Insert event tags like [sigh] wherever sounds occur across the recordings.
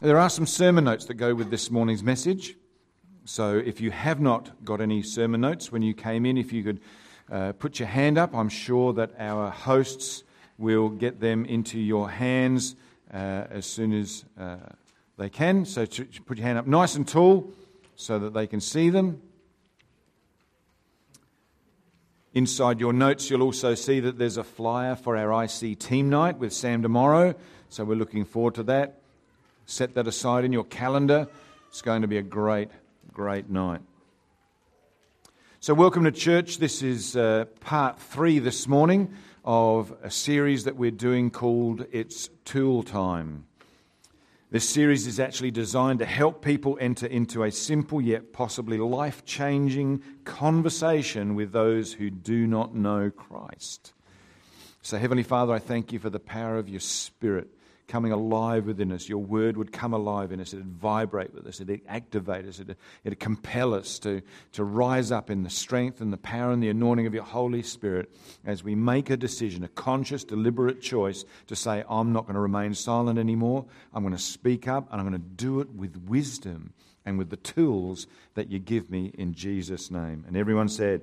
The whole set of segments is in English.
There are some sermon notes that go with this morning's message. So if you have not got any sermon notes when you came in, if you could uh, put your hand up, I'm sure that our hosts will get them into your hands uh, as soon as uh, they can. So put your hand up nice and tall so that they can see them. Inside your notes, you'll also see that there's a flyer for our IC team night with Sam tomorrow. So we're looking forward to that. Set that aside in your calendar. It's going to be a great, great night. So, welcome to church. This is uh, part three this morning of a series that we're doing called It's Tool Time. This series is actually designed to help people enter into a simple yet possibly life changing conversation with those who do not know Christ. So, Heavenly Father, I thank you for the power of your Spirit coming alive within us. Your word would come alive in us. It'd vibrate with us. It'd activate us. It'd, it'd compel us to, to rise up in the strength and the power and the anointing of your Holy Spirit as we make a decision, a conscious, deliberate choice to say, I'm not going to remain silent anymore. I'm going to speak up and I'm going to do it with wisdom and with the tools that you give me in Jesus' name. And everyone said,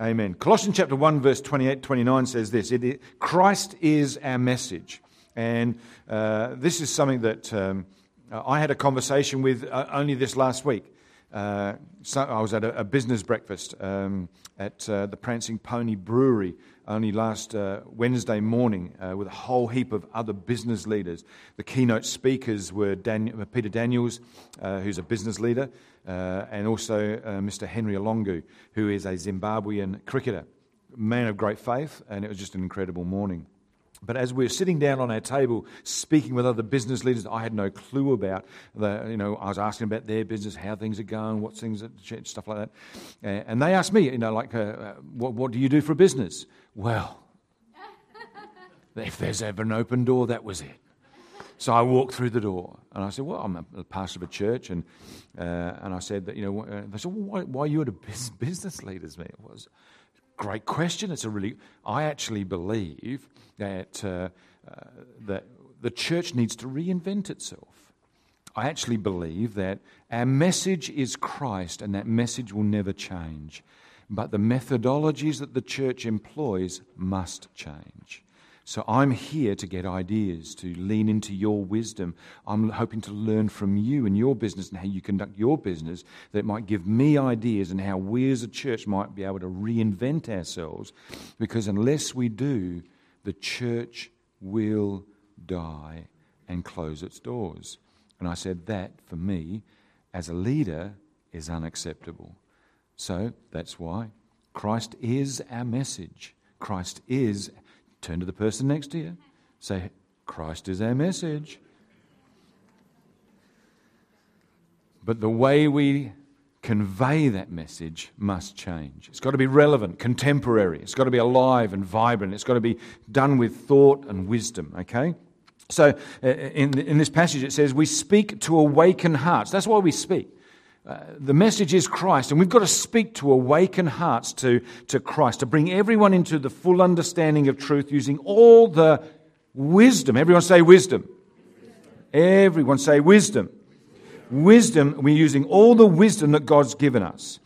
Amen. Colossians chapter 1, verse 28 29 says this Christ is our message. And uh, this is something that um, I had a conversation with uh, only this last week. Uh, so I was at a, a business breakfast um, at uh, the Prancing Pony Brewery only last uh, Wednesday morning uh, with a whole heap of other business leaders. The keynote speakers were Dan- Peter Daniels, who's a business leader, and also Mr. Henry Olonga, who is a Zimbabwean cricketer, man of great faith, and it was just an incredible morning. But as we were sitting down on our table speaking with other business leaders, I had no clue about the, you know, I was asking about their business, how things are going, what things, are, stuff like that. And they asked me, you know, like, uh, uh, what, what do you do for a business? Well, if there's ever an open door, that was it. So I walked through the door and I said, Well, I'm a pastor of a church. And, uh, and I said, that, you know, uh, they said, well, why, why, are you at a business leaders meeting? Great question. It's a really, I actually believe that, uh, uh, that the church needs to reinvent itself. I actually believe that our message is Christ and that message will never change. But the methodologies that the church employs must change. So I'm here to get ideas, to lean into your wisdom. I'm hoping to learn from you and your business and how you conduct your business that might give me ideas and how we as a church might be able to reinvent ourselves. Because unless we do, the church will die and close its doors. And I said, that for me, as a leader, is unacceptable. So that's why Christ is our message. Christ is, turn to the person next to you, say, Christ is our message. But the way we convey that message must change. It's got to be relevant, contemporary. It's got to be alive and vibrant. It's got to be done with thought and wisdom, okay? So uh, in, in this passage it says, We speak to awaken hearts. That's why we speak. The message is Christ, and we've got to speak to awaken hearts to, to Christ, to bring everyone into the full understanding of truth using all the wisdom. Everyone say wisdom. Everyone say wisdom wisdom, we're using all the wisdom that God's given us.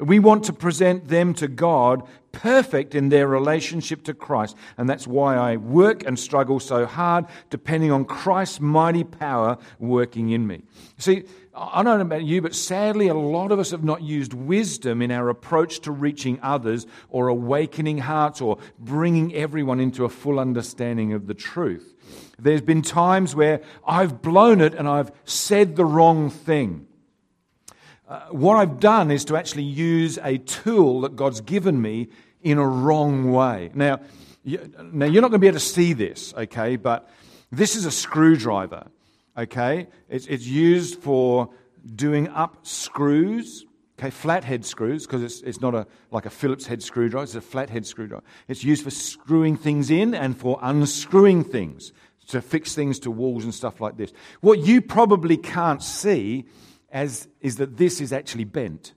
We want to present them to God perfect in their relationship to Christ. And that's why I work and struggle so hard, depending on Christ's mighty power working in me. See, I don't know about you, but sadly, a lot of us have not used wisdom in our approach to reaching others or awakening hearts or bringing everyone into a full understanding of the truth. There's been times where I've blown it and I've said the wrong thing. Uh, what I've done is to actually use a tool that God's given me in a wrong way. Now, you, now you're not going to be able to see this, okay, but this is a screwdriver, okay? It's, it's used for doing up screws, okay, flathead screws, because it's, it's not a, like a Phillips head screwdriver, it's a flathead screwdriver. It's used for screwing things in and for unscrewing things to fix things to walls and stuff like this. What you probably can't see as, is that this is actually bent.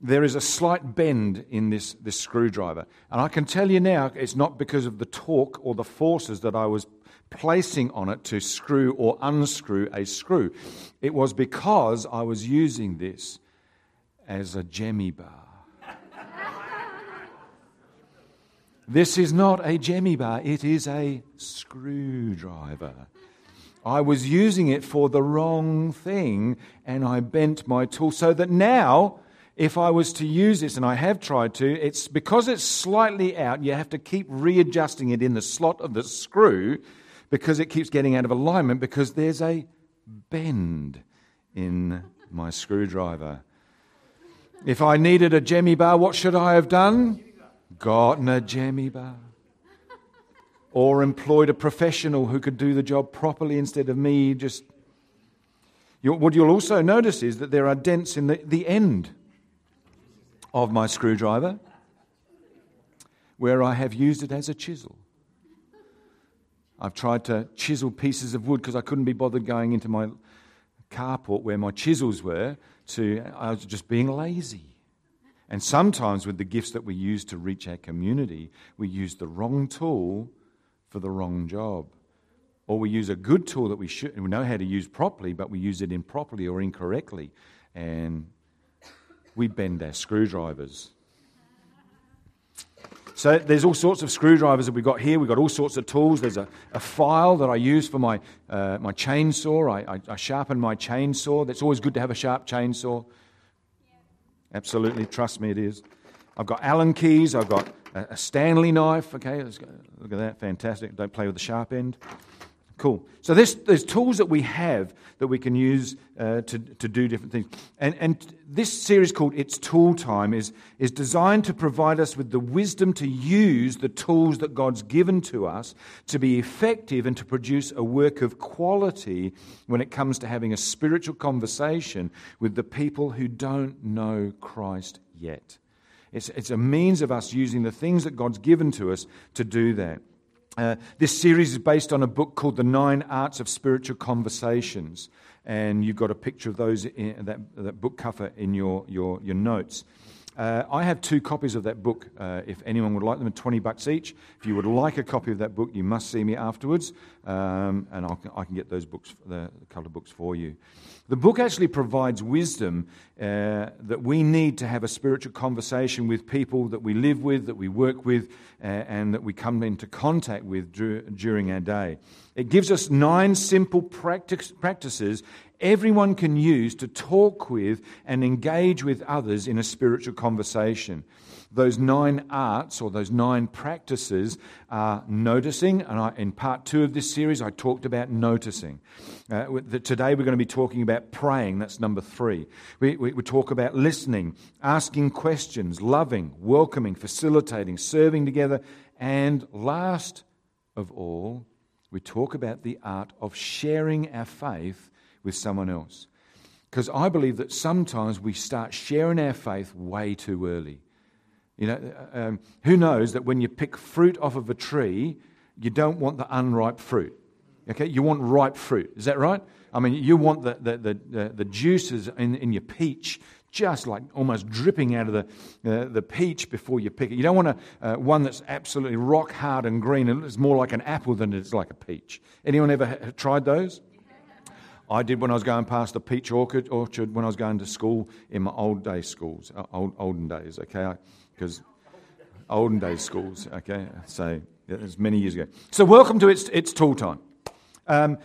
There is a slight bend in this, this screwdriver. And I can tell you now, it's not because of the torque or the forces that I was placing on it to screw or unscrew a screw. It was because I was using this as a jemmy bar. this is not a jemmy bar, it is a screwdriver. I was using it for the wrong thing and I bent my tool so that now if I was to use this, and I have tried to, it's because it's slightly out, you have to keep readjusting it in the slot of the screw because it keeps getting out of alignment because there's a bend in my screwdriver. If I needed a jemmy bar, what should I have done? Gotten a jemmy bar. Or employed a professional who could do the job properly instead of me just. What you'll also notice is that there are dents in the, the end of my screwdriver where I have used it as a chisel. I've tried to chisel pieces of wood because I couldn't be bothered going into my carport where my chisels were. To I was just being lazy. And sometimes with the gifts that we use to reach our community, we use the wrong tool for the wrong job. Or we use a good tool that we should we know how to use properly, but we use it improperly or incorrectly. And we bend our screwdrivers. So there's all sorts of screwdrivers that we've got here. We've got all sorts of tools. There's a, a file that I use for my, uh, my chainsaw. I, I, I, sharpen my chainsaw. That's always good to have a sharp chainsaw. Absolutely, trust me, it is. I've got Allen keys. I've got a, Stanley knife. Okay, look at that. Fantastic. Don't play with the sharp end. Cool. So there's, there's tools that we have that we can use uh, to, to do different things. And, and this series called It's Tool Time is, is designed to provide us with the wisdom to use the tools that God's given to us to be effective and to produce a work of quality when it comes to having a spiritual conversation with the people who don't know Christ yet. It's, it's a means of us using the things that God's given to us to do that. Uh, this series is based on a book called The Nine Arts of Spiritual Conversations. And you've got a picture of those in that, that book cover in your, your, your notes. Uh, I have two copies of that book. Uh, if anyone would like them, at 20 bucks each. If you would like a copy of that book, you must see me afterwards, um, and I'll, i can get those books, the of books for you. The book actually provides wisdom uh, that we need to have a spiritual conversation with people that we live with, that we work with, uh, and that we come into contact with during our day. It gives us nine simple practice, practices everyone can use to talk with and engage with others in a spiritual conversation. Those nine arts or those nine practices are noticing, and I, in part two of this series, I talked about noticing. Uh, today, we're going to be talking about praying. That's number three. We, we, we talk about listening, asking questions, loving, welcoming, facilitating, serving together, and last of all, we talk about the art of sharing our faith with someone else. Because I believe that sometimes we start sharing our faith way too early. You know, uh, um, who knows that when you pick fruit off of a tree, you don't want the unripe fruit. Okay, you want ripe fruit. Is that right? I mean, you want the, the, the, the juices in, in your peach just like almost dripping out of the, uh, the peach before you pick it. You don't want a, uh, one that's absolutely rock hard and green it's more like an apple than it's like a peach. Anyone ever ha- tried those? I did when I was going past the peach orchard, orchard when I was going to school in my old day schools, uh, old, olden days, okay? Because olden days schools, okay? So it was many years ago. So welcome to It's, it's Tool Time. Um,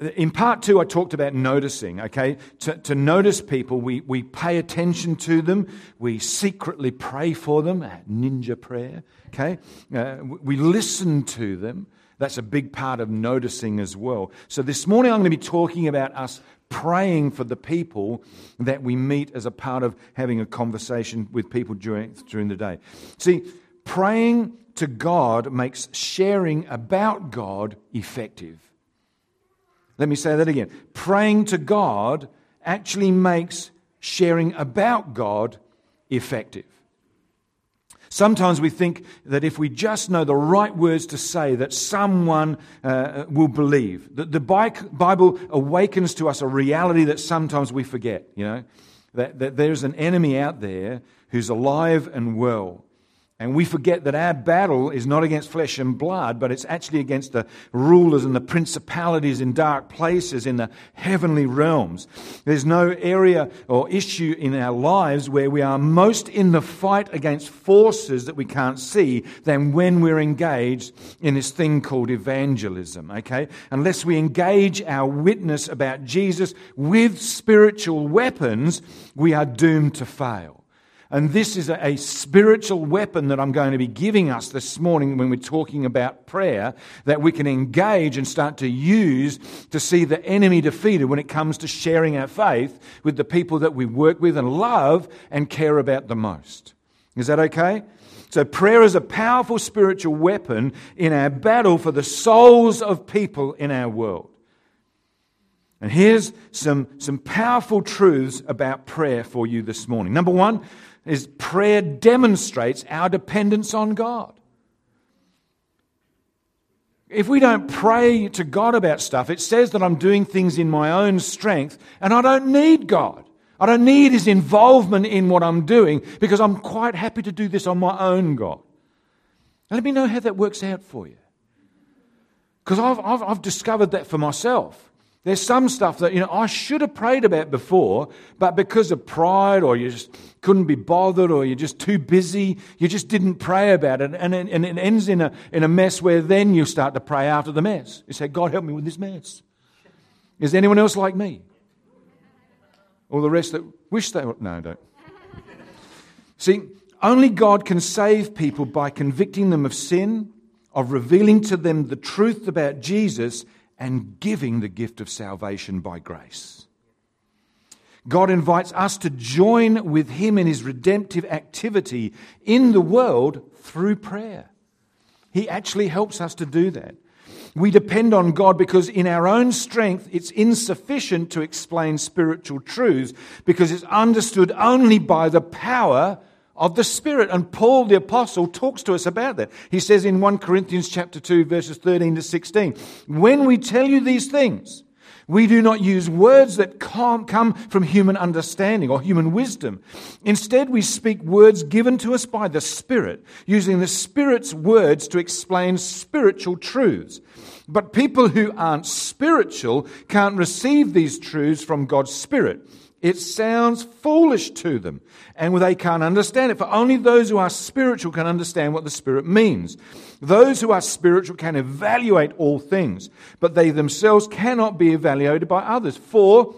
in part two, I talked about noticing, okay? To, to notice people, we, we pay attention to them, we secretly pray for them, ninja prayer, okay? Uh, we listen to them, that's a big part of noticing as well. So this morning I'm going to be talking about us praying for the people that we meet as a part of having a conversation with people during, during the day. See, praying to God makes sharing about God effective. Let me say that again. Praying to God actually makes sharing about God effective. Sometimes we think that if we just know the right words to say, that someone uh, will believe. That the Bible awakens to us a reality that sometimes we forget, you know, that, that there's an enemy out there who's alive and well. And we forget that our battle is not against flesh and blood, but it's actually against the rulers and the principalities in dark places in the heavenly realms. There's no area or issue in our lives where we are most in the fight against forces that we can't see than when we're engaged in this thing called evangelism, okay? Unless we engage our witness about Jesus with spiritual weapons, we are doomed to fail. And this is a, spiritual weapon that I'm going to be giving us this morning when we're talking about prayer that we can engage and start to use to see the enemy defeated when it comes to sharing our faith with the people that we work with and love and care about the most. Is that okay? So, prayer is a powerful spiritual weapon in our battle for the souls of people in our world. And here's some, some powerful truths about prayer for you this morning. Number one, is prayer demonstrates our dependence on God. If we don't pray to God about stuff, it says that I'm doing things in my own strength and I don't need God. I don't need His involvement in what I'm doing because I'm quite happy to do this on my own, God. And let me know how that works out for you. Because I've, I've, I've discovered that for myself. There's some stuff that, you know, I should have prayed about before, but because of pride or you just couldn't be bothered or you're just too busy, you just didn't pray about it. And it, and it ends in a, in a mess where then you start to pray after the mess. You say, God, help me with this mess. Is anyone else like me? Or the rest that wish they were. No, don't. See, only God can save people by convicting them of sin, of revealing to them the truth about Jesus and giving the gift of salvation by grace. God invites us to join with Him in His redemptive activity in the world through prayer. He actually helps us to do that. We depend on God because in our own strength it's insufficient to explain spiritual truths because it's understood only by the power of the Spirit. And Paul the Apostle talks to us about that. He says in 1 Corinthians chapter 2, verses 13 to 16, When we tell you these things, we do not use words that come from human understanding or human wisdom. Instead, we speak words given to us by the Spirit, using the Spirit's words to explain spiritual truths. But people who aren't spiritual can't receive these truths from God's Spirit. It sounds foolish to them, and they can't understand it. For only those who are spiritual can understand what the Spirit means. Those who are spiritual can evaluate all things, but they themselves cannot be evaluated by others. For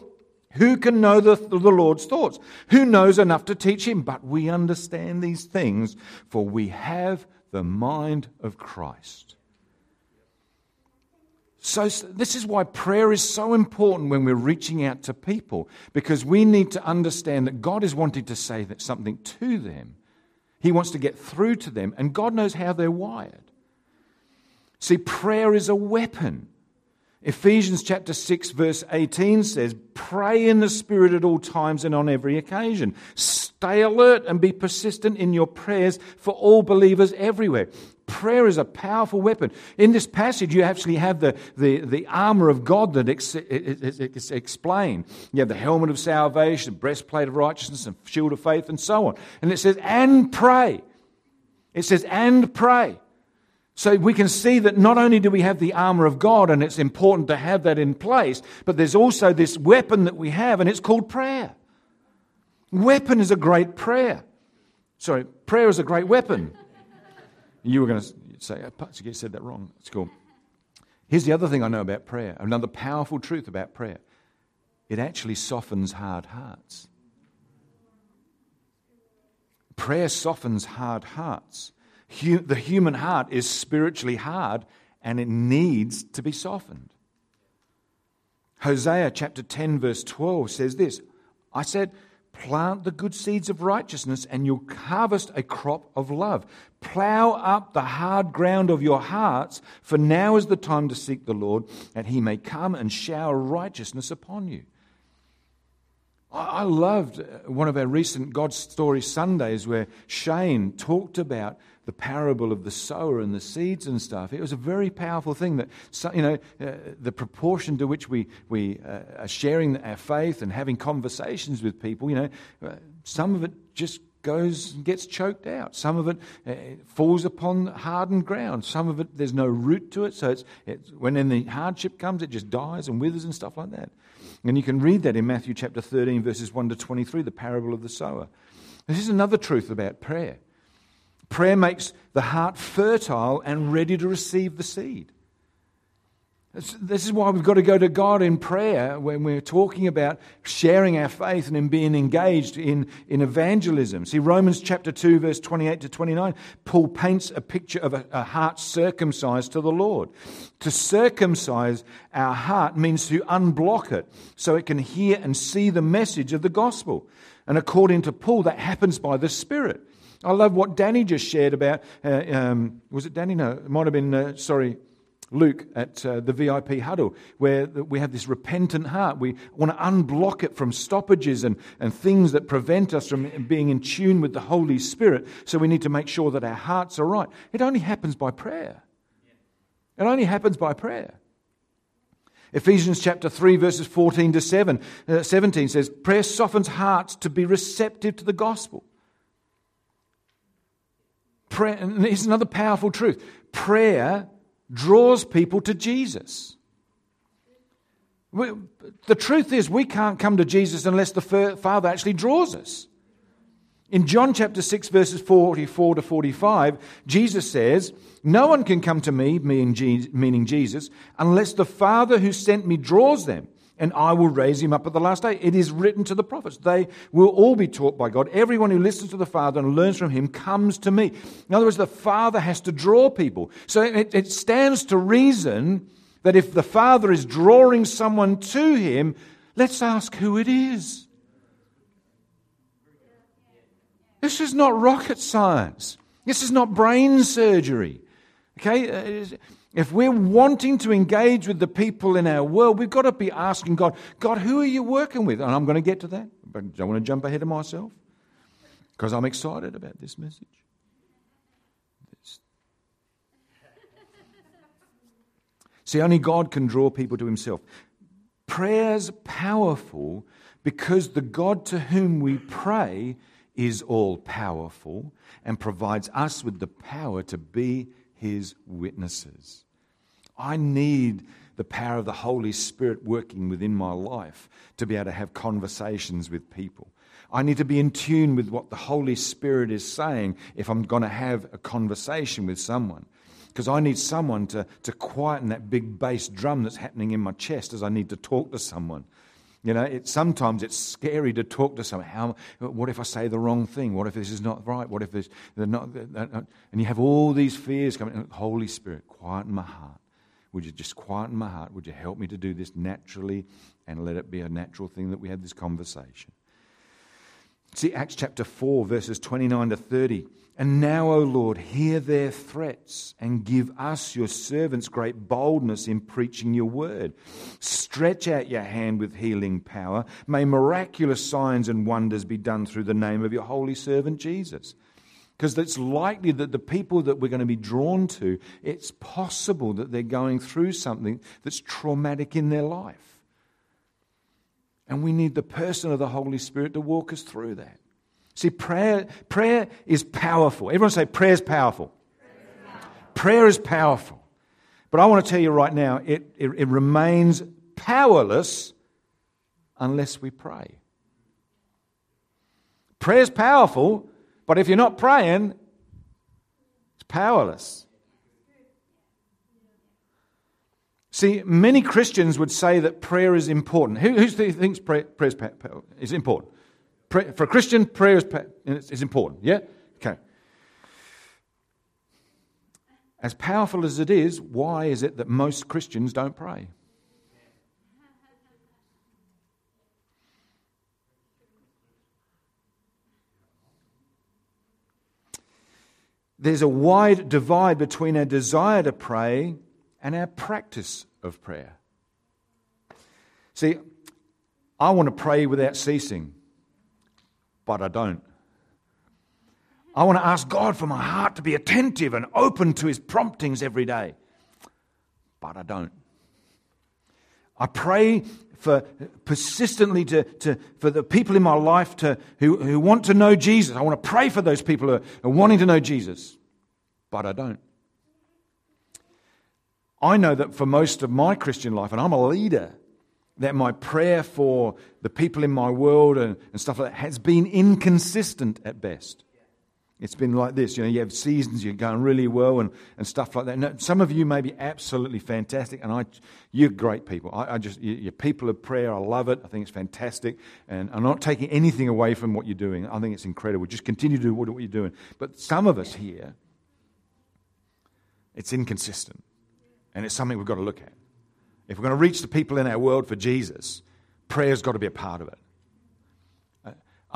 who can know the, the Lord's thoughts? Who knows enough to teach him? But we understand these things, for we have the mind of Christ. So, this is why prayer is so important when we're reaching out to people, because we need to understand that God is wanting to say that something to them. He wants to get through to them, and God knows how they're wired. See, prayer is a weapon. Ephesians chapter 6, verse 18 says, Pray in the Spirit at all times and on every occasion. Stay alert and be persistent in your prayers for all believers everywhere. Prayer is a powerful weapon. In this passage, you actually have the, the, the armor of God that is explained. You have the helmet of salvation, breastplate of righteousness, and shield of faith, and so on. And it says, and pray. It says, and pray. So we can see that not only do we have the armor of God, and it's important to have that in place, but there's also this weapon that we have, and it's called prayer. Weapon is a great prayer. Sorry, prayer is a great weapon. You were going to say, oh, you said that wrong. It's cool. Here's the other thing I know about prayer, another powerful truth about prayer it actually softens hard hearts. Prayer softens hard hearts the human heart is spiritually hard and it needs to be softened. Hosea chapter 10, verse 12 says this I said, Plant the good seeds of righteousness, and you'll harvest a crop of love. Plow up the hard ground of your hearts, for now is the time to seek the Lord, that he may come and shower righteousness upon you. I loved uh, one of our recent God Story Sundays where Shane talked about the parable of the sower and the seeds and stuff. It was a very powerful thing that, you know, uh, the proportion to which we, we uh, are sharing our faith and having conversations with people, you know, uh, some of it just goes and gets choked out. Some of it uh, falls upon hardened ground. Some of it, there's no root to it. So it's, it's, when the hardship comes, it just dies and withers and stuff like that. And you can read that in Matthew chapter 13, verses 1 to 23, the parable of the sower. This is another truth about prayer. Prayer makes the heart fertile and ready to receive the seed. This is why we've got to go to God in prayer when we're talking about sharing our faith and in being engaged in, in evangelism. See, Romans chapter 2, verse 28 to 29, Paul paints a picture of a, a heart circumcised to the Lord. To circumcise our heart means to unblock it so it can hear and see the message of the gospel. And according to Paul, that happens by the Spirit. I love what Danny just shared about. Uh, um, was it Danny? No, it might have been, uh, sorry, Luke at uh, the VIP huddle, where we have this repentant heart. We want to unblock it from stoppages and, and things that prevent us from being in tune with the Holy Spirit. So we need to make sure that our hearts are right. It only happens by prayer. It only happens by prayer. Ephesians chapter 3, verses 14 to 7, uh, 17 says, Prayer softens hearts to be receptive to the gospel. Prayer, and here's another powerful truth prayer draws people to Jesus. We, the truth is, we can't come to Jesus unless the Father actually draws us. In John chapter 6, verses 44 to 45, Jesus says, No one can come to me, meaning Jesus, unless the Father who sent me draws them and I will raise him up at the last day. It is written to the prophets. They will all be taught by God. Everyone who listens to the Father and learns from him comes to me. In other words, the Father has to draw people. So it, it stands to reason that if the Father is drawing someone to him, let's ask who it is. This is not rocket science. This is not brain surgery. Okay? Uh, If we're wanting to engage with the people in our world, we've got to be asking God, God, who are you working with? And I'm going to get to that, but I don't want to jump ahead of myself because I'm excited about this message. See, only God can draw people to Himself. Prayer's powerful because the God to whom we pray is all powerful and provides us with the power to be His witnesses. I need the power of the Holy Spirit working within my life to be able to have conversations with people. I need to be in tune with what the Holy Spirit is saying if I'm going to have a conversation with someone. Because I need someone to, to quieten that big bass drum that's happening in my chest as I need to talk to someone. You know, it, sometimes it's scary to talk to someone. How, what if I say the wrong thing? What if this is not right? What if this, they're not, they're not, and you have all these fears coming. Holy Spirit, quieten my heart. Would you just quieten my heart? Would you help me to do this naturally and let it be a natural thing that we have this conversation? See, Acts chapter 4, verses 29 to 30. And now, O Lord, hear their threats and give us, your servants, great boldness in preaching your word. Stretch out your hand with healing power. May miraculous signs and wonders be done through the name of your holy servant Jesus. Because it's likely that the people that we're going to be drawn to, it's possible that they're going through something that's traumatic in their life. And we need the person of the Holy Spirit to walk us through that. See, prayer, prayer is powerful. Everyone say, prayer is powerful. Prayer is powerful. But I want to tell you right now, it, it, it remains powerless unless we pray. Prayer is powerful, but if you're not praying, it's powerless. See, many Christians would say that prayer is important. Who, who thinks prayer, prayer is important? Pray, for a Christian, prayer is, is important. Yeah? Okay. As powerful as it is, why is it that most Christians don't pray? There's a wide divide between our desire to pray and our practice of prayer. See, I want to pray without ceasing, but I don't. I want to ask God for my heart to be attentive and open to His promptings every day, but I don't. I pray for persistently to, to, for the people in my life to, who, who want to know Jesus. I want to pray for those people who are, are wanting to know Jesus, but I don't. I know that for most of my Christian life, and I'm a leader, that my prayer for the people in my world and, and stuff like that has been inconsistent at best. It's been like this. You know, you have seasons, you're going really well and, and stuff like that. No, some of you may be absolutely fantastic, and I, you're great people. I, I just, you're people of prayer. I love it. I think it's fantastic. And I'm not taking anything away from what you're doing. I think it's incredible. Just continue to do what, what you're doing. But some of us here, it's inconsistent. And it's something we've got to look at. If we're going to reach the people in our world for Jesus, prayer's got to be a part of it.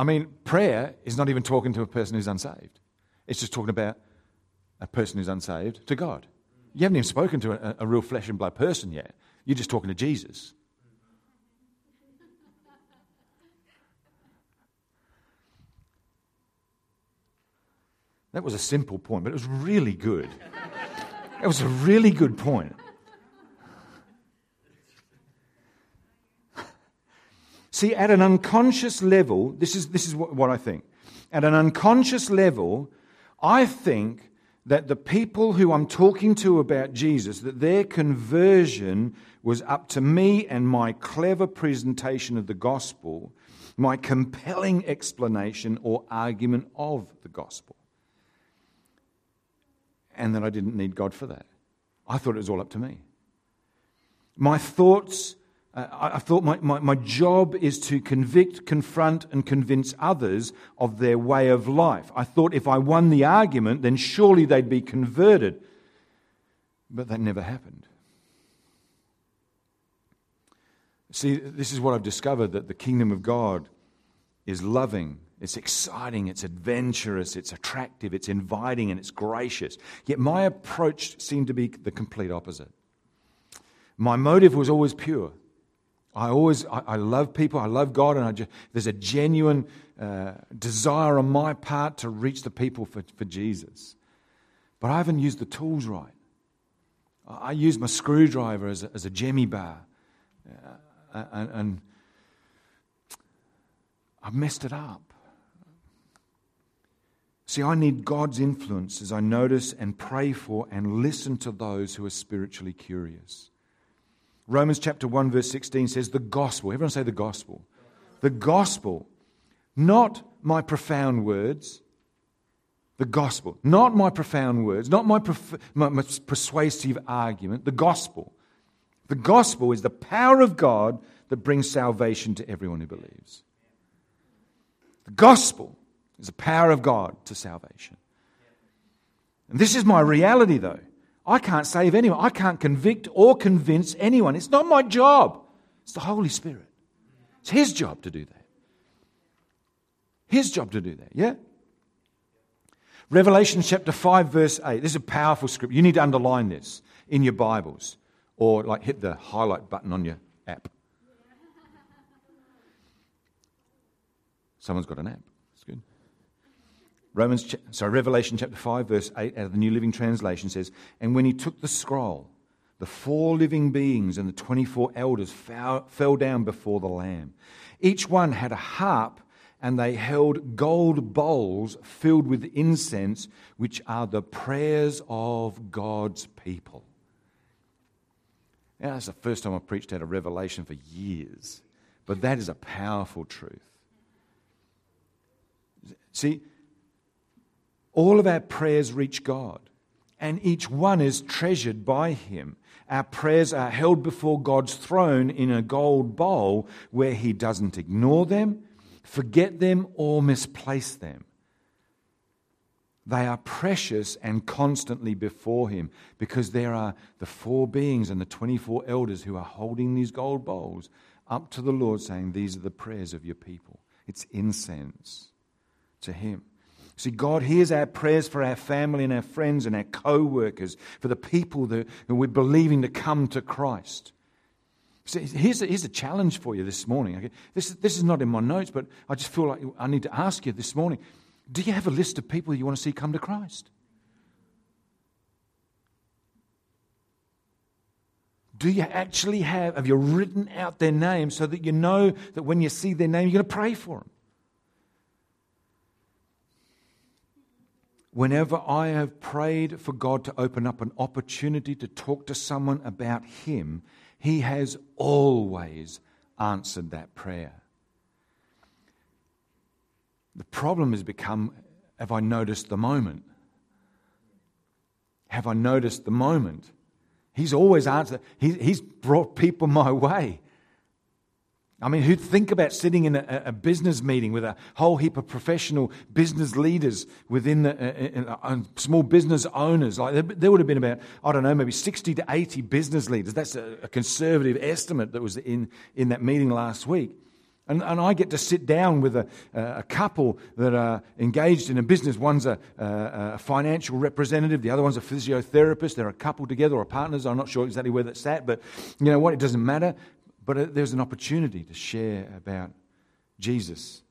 I mean, prayer is not even talking to a person who's unsaved. It's just talking about a person who's unsaved to God. You haven't even spoken to a, a real flesh and blood person yet. You're just talking to Jesus. That was a simple point, but it was really good. It was a really good point. See, at an unconscious level, this is, this is what, what I think. At an unconscious level, I think that the people who I'm talking to about Jesus, that their conversion was up to me and my clever presentation of the gospel, my compelling explanation or argument of the gospel. And that I didn't need God for that. I thought it was all up to me. My thoughts uh, I, thought my, my, my job is to convict, confront, and convince others of their way of life. I thought if I won the argument, then surely they'd be converted. But that never happened. See, this is what I've discovered that the kingdom of God is loving, it's exciting, it's adventurous, it's attractive, it's inviting, and it's gracious. Yet my approach seemed to be the complete opposite. My motive was always pure. I always, I, I, love people, I love God, and I just, there's a genuine uh, desire on my part to reach the people for, for Jesus. But I haven't used the tools right. I, I use my screwdriver as a, as a jemmy bar, uh, and, and I've messed it up. See, I need God's influence as I notice and pray for and listen to those who are spiritually curious. Romans chapter 1, verse 16 says, The gospel. Everyone say the gospel. The gospel. Not my profound words. The gospel. Not my profound words. Not my, my, my persuasive argument. The gospel. The gospel is the power of God that brings salvation to everyone who believes. The gospel is the power of God to salvation. And this is my reality, though. I can't save anyone. I can't convict or convince anyone. It's not my job. It's the Holy Spirit. It's His job to do that. His job to do that, yeah? Revelation chapter 5, verse 8. This is a powerful script. You need to underline this in your Bibles or like hit the highlight button on your app. Someone's got an app. Romans, sorry, Revelation chapter 5, verse 8 out of the New Living Translation says, And when he took the scroll, the four living beings and the 24 elders fell, down before the Lamb. Each one had a harp, and they held gold bowls filled with incense, which are the prayers of God's people. Now, that's the first time I've preached out of Revelation for years, but that is a powerful truth. See, all of our prayers reach God, and each one is treasured by Him. Our prayers are held before God's throne in a gold bowl where He doesn't ignore them, forget them, or misplace them. They are precious and constantly before Him because there are the four beings and the 24 elders who are holding these gold bowls up to the Lord, saying, These are the prayers of your people. It's incense to Him. See, God hears our prayers for our family and our friends and our co workers, for the people that, we're believing to come to Christ. See, here's a, here's a challenge for you this morning. Okay? This, this is not in my notes, but I just feel like I need to ask you this morning do you have a list of people you want to see come to Christ? Do you actually have, have you written out their name so that you know that when you see their name, you're going to pray for them? Whenever I have prayed for God to open up an opportunity to talk to someone about Him, He has always answered that prayer. The problem has become have I noticed the moment? Have I noticed the moment? He's always answered. He, he's brought people my way. I mean, who'd think about sitting in a, a, business meeting with a whole heap of professional business leaders within the, uh, uh, small business owners? Like there, there, would have been about, I don't know, maybe 60 to 80 business leaders. That's a, a conservative estimate that was in, in that meeting last week. And, and I get to sit down with a, a couple that are engaged in a business. One's a, a, financial representative, the other one's a physiotherapist. They're a couple together or partners. I'm not sure exactly where that's at, but you know what? It doesn't matter. But uh, there's an opportunity to share about Jesus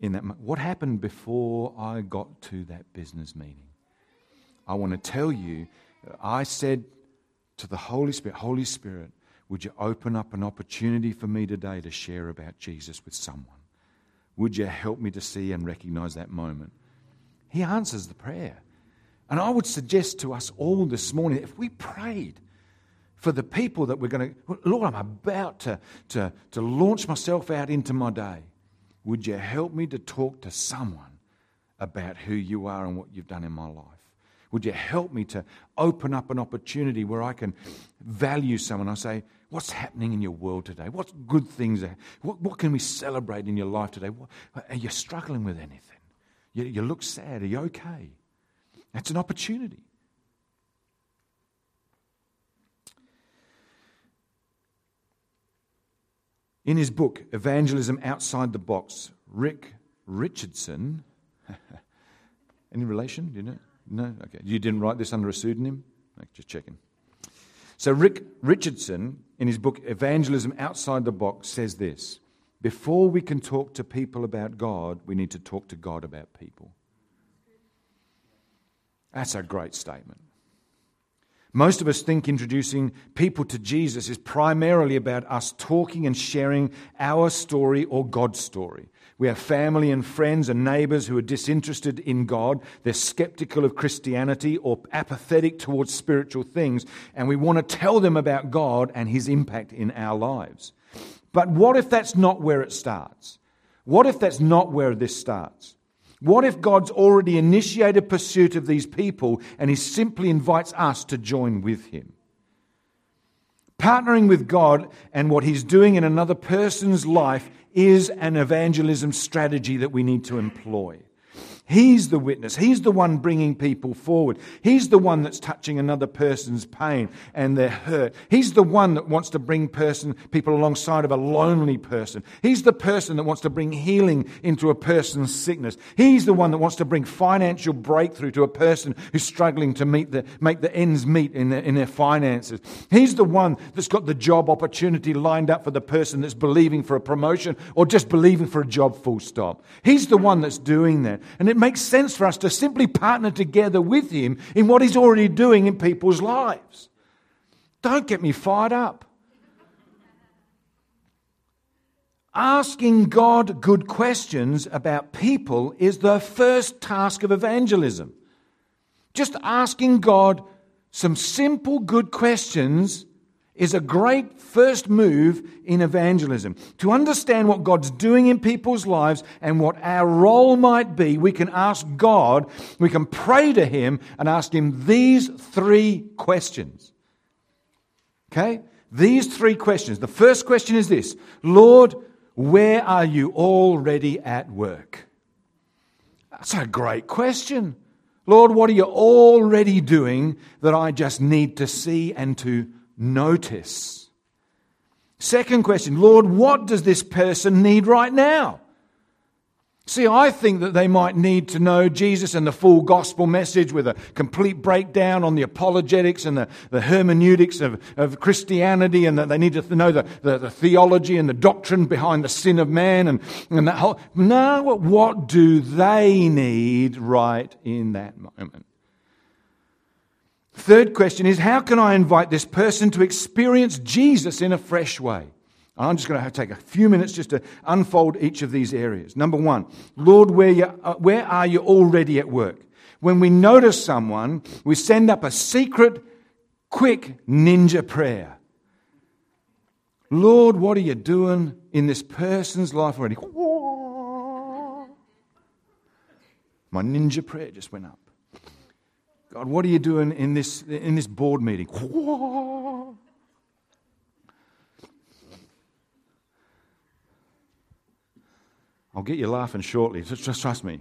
in that. What happened before I got to that business meeting? I want to tell you, I said to the Holy Spirit, Holy Spirit, would you open up an opportunity for me today to share about Jesus with someone? Would you help me to see and recognize that moment? He answers the prayer. And I would suggest to us all this morning if we prayed for the people that we're going to, Lord, I'm about to, to, to launch myself out into my day. Would you help me to talk to someone about who you are and what you've done in my life? Would you help me to open up an opportunity where I can value someone? I say, What's happening in your world today? What good things are, what, what can we celebrate in your life today? What, are you struggling with anything? You, you look sad. Are you okay? That's an opportunity. In his book, Evangelism Outside the Box, Rick Richardson, [laughs] any relation? Do you know? No? Okay. You didn't write this under a pseudonym? Just checking. So, Rick Richardson, in his book Evangelism Outside the Box, says this Before we can talk to people about God, we need to talk to God about people. That's a great statement. Most of us think introducing people to Jesus is primarily about us talking and sharing our story or God's story. We have family and friends and neighbors who are disinterested in God. They're skeptical of Christianity or apathetic towards spiritual things, and we want to tell them about God and his impact in our lives. But what if that's not where it starts? What if that's not where this starts? What if God's already initiated pursuit of these people and He simply invites us to join with Him? Partnering with God and what He's doing in another person's life is an evangelism strategy that we need to employ. He's the witness. He's the one bringing people forward. He's the one that's touching another person's pain and their hurt. He's the one that wants to bring person, people alongside of a lonely person. He's the person that wants to bring healing into a person's sickness. He's the one that wants to bring financial breakthrough to a person who's struggling to meet the, make the ends meet in their, in their finances. He's the one that's got the job opportunity lined up for the person that's believing for a promotion or just believing for a job full stop. He's the one that's doing that. And it it makes sense for us to simply partner together with Him in what He's already doing in people's lives. Don't get me fired up. Asking God good questions about people is the first task of evangelism. Just asking God some simple good questions is a great first move in evangelism. To understand what God's doing in people's lives and what our role might be, we can ask God, we can pray to Him and ask Him these three questions. Okay? These three questions. The first question is this Lord, where are you already at work? That's a great question. Lord, what are you already doing that I just need to see and to notice. Second question Lord, what does this person need right now? See, I think that they might need to know Jesus and the full gospel message with a complete breakdown on the apologetics and the, the hermeneutics of, of Christianity, and that they need to know the, the, the theology and the doctrine behind the sin of man and, and that whole. No, what do they need right in that moment? Third question is how can I invite this person to experience Jesus in a fresh way? And I'm just going to take a few minutes just to unfold each of these areas. Number one, Lord, where, you, uh, where are you already at work? When we notice someone, we send up a secret, quick ninja prayer. Lord, what are you doing in this person's life already? My ninja prayer just went up. God, what are you doing in this, in this board meeting? [laughs] I'll get you laughing shortly. Just, just trust me.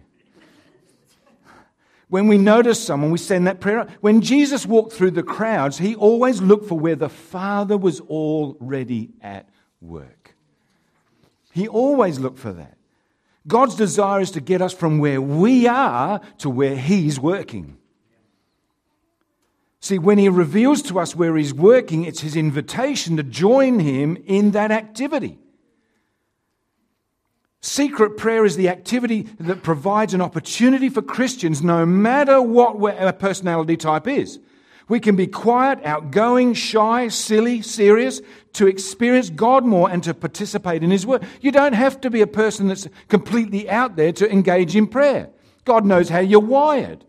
When we notice someone, we send that prayer. When Jesus walked through the crowds, he always looked for where the Father was already at work. He always looked for that. God's desire is to get us from where we are to where He's working. See, when He reveals to us where He's working, it's His invitation to join Him in that activity. Secret prayer is the activity that provides an opportunity for Christians, no matter what our personality type is. We can be quiet, outgoing, shy, silly, serious, to experience God more and to participate in His work. You don't have to be a person that's completely out there to engage in prayer. God knows how you're wired.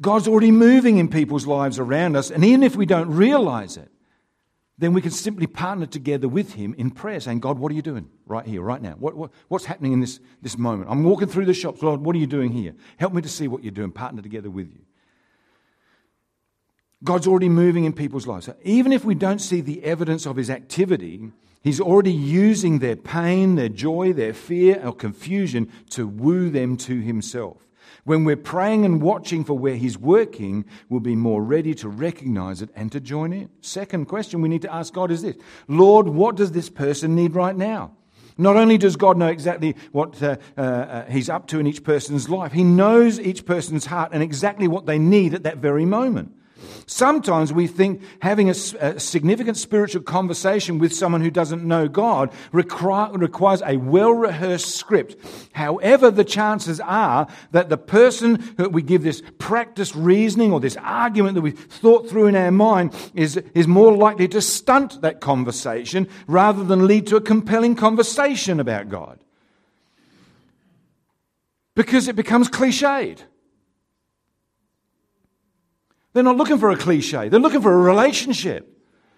God's already moving in people's lives around us, and even if we don't realize it, then we can simply partner together with him in prayer, saying, God, what are you doing right here, right now? What, what, what's happening in this, this moment? I'm walking through the shops. Lord, what are you doing here? Help me to see what you're doing. Partner together with you. God's already moving in people's lives. So even if we don't see the evidence of his activity, he's already using their pain, their joy, their fear, or confusion to woo them to himself. When we're praying and watching for where He's working, we'll be more ready to recognize it and to join in. Second question we need to ask God is this Lord, what does this person need right now? Not only does God know exactly what uh, uh, uh, He's up to in each person's life, He knows each person's heart and exactly what they need at that very moment. Sometimes we think having a, a, significant spiritual conversation with someone who doesn't know God require, requires a well rehearsed script. However, the chances are that the person that we give this practiced reasoning or this argument that we've thought through in our mind is, is more likely to stunt that conversation rather than lead to a compelling conversation about God. Because it becomes cliched. They're not looking for a cliche. They're looking for a relationship.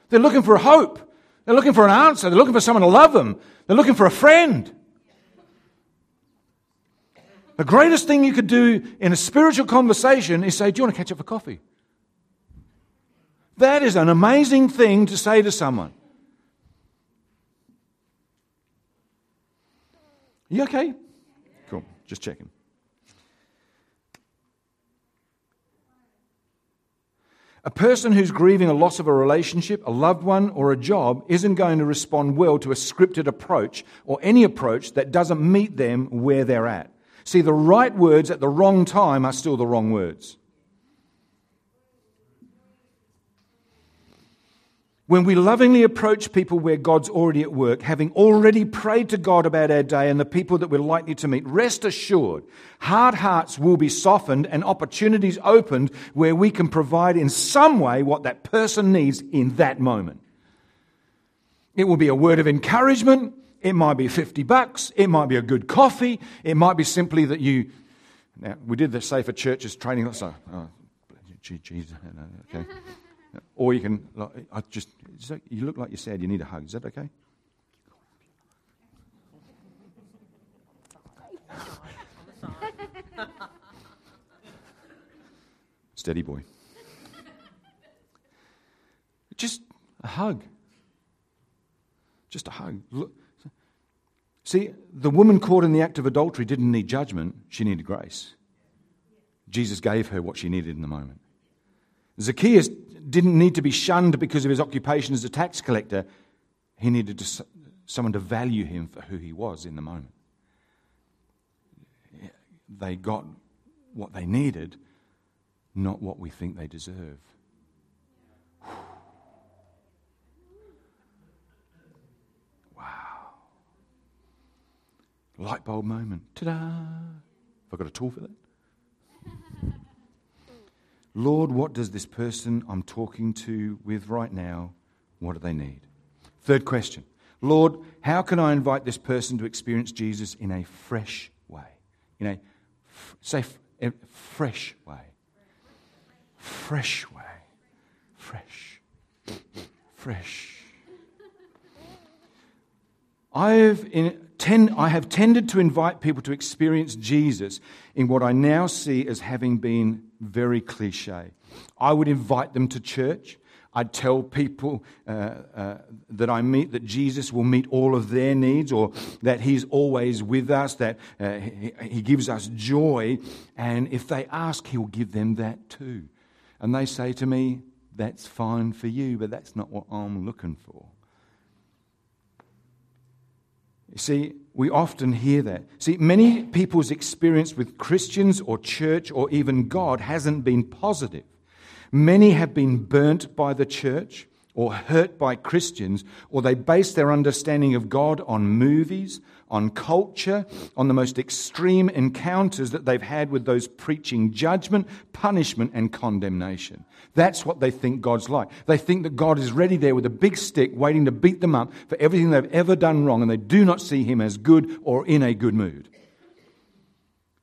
They're looking for hope. They're looking for an answer. They're looking for someone to love them. They're looking for a friend. The greatest thing you could do in a spiritual conversation is say, Do you want to catch up for coffee? That is an amazing thing to say to someone. You okay? Cool. Just checking. A person who's grieving a loss of a relationship, a loved one, or a job isn't going to respond well to a scripted approach or any approach that doesn't meet them where they're at. See, the right words at the wrong time are still the wrong words. When we lovingly approach people where God's already at work, having already prayed to God about our day and the people that we're likely to meet, rest assured, hard hearts will be softened and opportunities opened where we can provide in some way what that person needs in that moment. It will be a word of encouragement. It might be 50 bucks. It might be a good coffee. It might be simply that you. Now, we did the Safer Churches training. So, oh, Jesus, okay. Or you can, I just, you look like you're sad, you need a hug. Is that okay? [laughs] Steady boy. Just a hug. Just a hug. Look. See, the woman caught in the act of adultery didn't need judgment, she needed grace. Jesus gave her what she needed in the moment. Zacchaeus didn't need to be shunned because of his occupation as a tax collector. He needed to, someone to value him for who he was in the moment. They got what they needed, not what we think they deserve. Wow. Light bulb moment. Ta da! Have I got a tool for that? Lord, what does this person I'm talking to with right now, what do they need? Third question Lord, how can I invite this person to experience Jesus in a fresh way? In a, say, a fresh way. Fresh way. Fresh. Fresh. I've in, ten, I have tended to invite people to experience Jesus in what I now see as having been very cliche. I would invite them to church. I'd tell people uh, uh, that I meet that Jesus will meet all of their needs or that He's always with us, that uh, he, he gives us joy. And if they ask, He'll give them that too. And they say to me, That's fine for you, but that's not what I'm looking for. You see, we often hear that. See, many people's experience with Christians or church or even God hasn't been positive. Many have been burnt by the church or hurt by Christians, or they base their understanding of God on movies, on culture, on the most extreme encounters that they've had with those preaching judgment, punishment, and condemnation. That's what they think God's like. They think that God is ready there with a big stick waiting to beat them up for everything they've ever done wrong, and they do not see Him as good or in a good mood.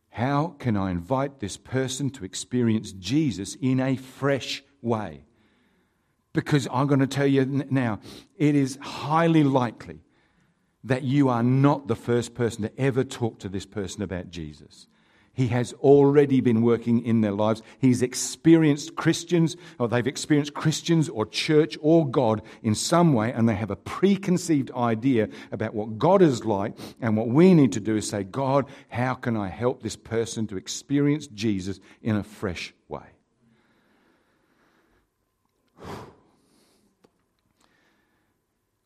How can I invite this person to experience Jesus in a fresh way? Because I'm going to tell you now, it is highly likely that you are not the first person to ever talk to this person about Jesus. He has already been working in their lives. He's experienced Christians, or they've experienced Christians or church or God in some way, and they have a preconceived idea about what God is like. And what we need to do is say, God, how can I help this person to experience Jesus in a fresh way?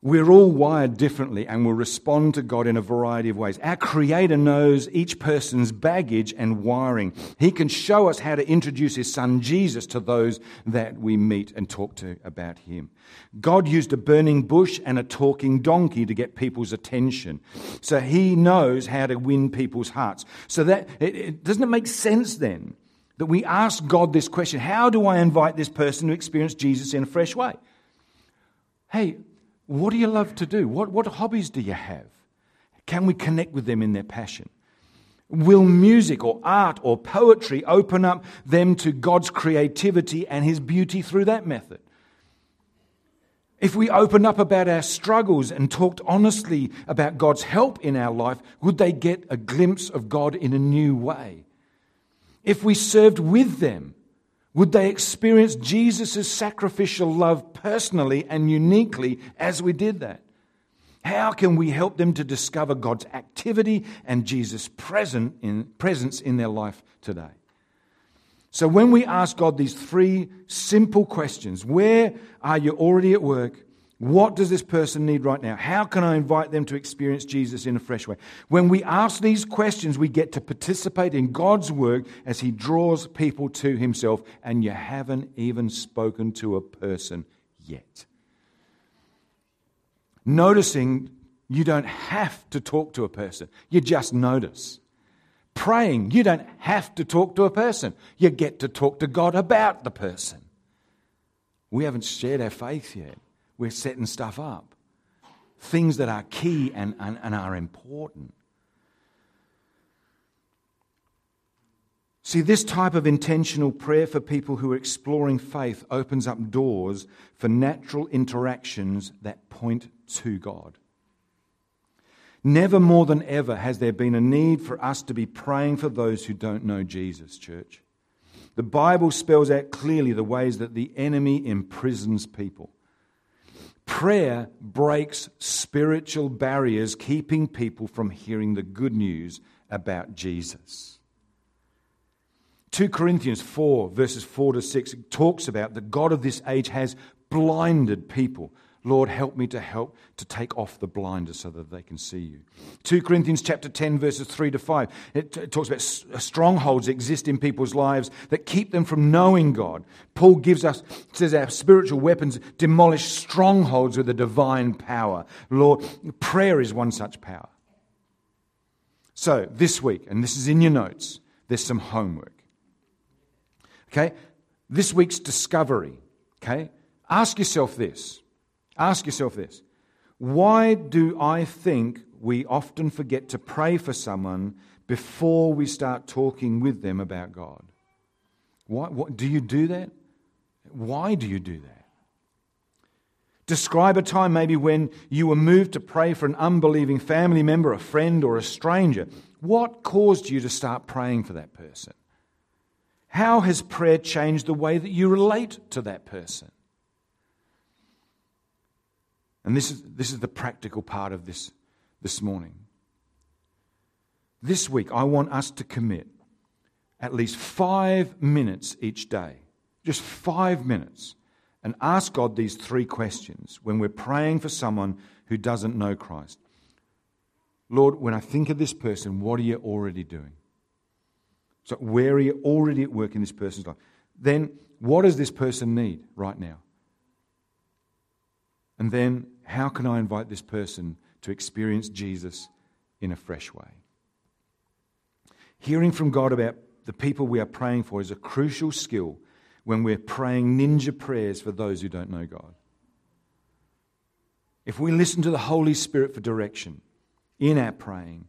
We're all wired differently and will respond to God in a variety of ways. Our Creator knows each person's baggage and wiring. He can show us how to introduce His Son Jesus to those that we meet and talk to about Him. God used a burning bush and a talking donkey to get people's attention. So He knows how to win people's hearts. So that, it, it, doesn't it make sense then that we ask God this question How do I invite this person to experience Jesus in a fresh way? Hey, what do you love to do? What, what hobbies do you have? Can we connect with them in their passion? Will music or art or poetry open up them to God's creativity and His beauty through that method? If we opened up about our struggles and talked honestly about God's help in our life, would they get a glimpse of God in a new way? If we served with them, would they experience Jesus' sacrificial love personally and uniquely as we did that? How can we help them to discover God's activity and Jesus' present in, presence in their life today? So, when we ask God these three simple questions where are you already at work? What does this person need right now? How can I invite them to experience Jesus in a fresh way? When we ask these questions, we get to participate in God's work as He draws people to Himself, and you haven't even spoken to a person yet. Noticing you don't have to talk to a person, you just notice. Praying, you don't have to talk to a person, you get to talk to God about the person. We haven't shared our faith yet we're setting stuff up. Things that are key and, and, and are important. See, this type of intentional prayer for people who are exploring faith opens up doors for natural interactions that point to God. Never more than ever has there been a need for us to be praying for those who don't know Jesus, church. The Bible spells out clearly the ways that the enemy imprisons people. Prayer breaks spiritual barriers, keeping people from hearing the good news about Jesus. 2 Corinthians 4, verses 4 to 6, talks about the God of this age has blinded people Lord, help me to help to take off the blinders so that they can see you. 2 Corinthians chapter 10 verses 3 to 5. It, it talks about uh, strongholds exist in people's lives that keep them from knowing God. Paul gives us says our spiritual weapons demolish strongholds with a divine power. Lord, prayer is one such power. So, this week, and this is in your notes, there's some homework. Okay? this week's discovery, okay? Ask yourself this. Ask yourself this. Why do I think we often forget to pray for someone before we start talking with them about God? Why, what, do you do that? Why do you do that? Describe a time maybe when you were moved to pray for an unbelieving family member, a friend, or a stranger. What caused you to start praying for that person? How has prayer changed the way that you relate to that person? And this is, this is the practical part of this this morning. This week, I want us to commit at least five minutes each day, just five minutes, and ask God these three questions when we're praying for someone who doesn't know Christ. Lord, when I think of this person, what are you already doing? So, where are you already at work in this person's life? Then, what does this person need right now? And then, how can I invite this person to experience Jesus in a fresh way? Hearing from God about the people we are praying for is a crucial skill when we're praying ninja prayers for those who don't know God. If we listen to the Holy Spirit for direction in our praying,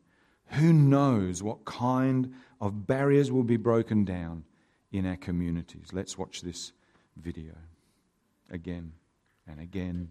who knows what kind of barriers will be broken down in our communities? Let's watch this video again and again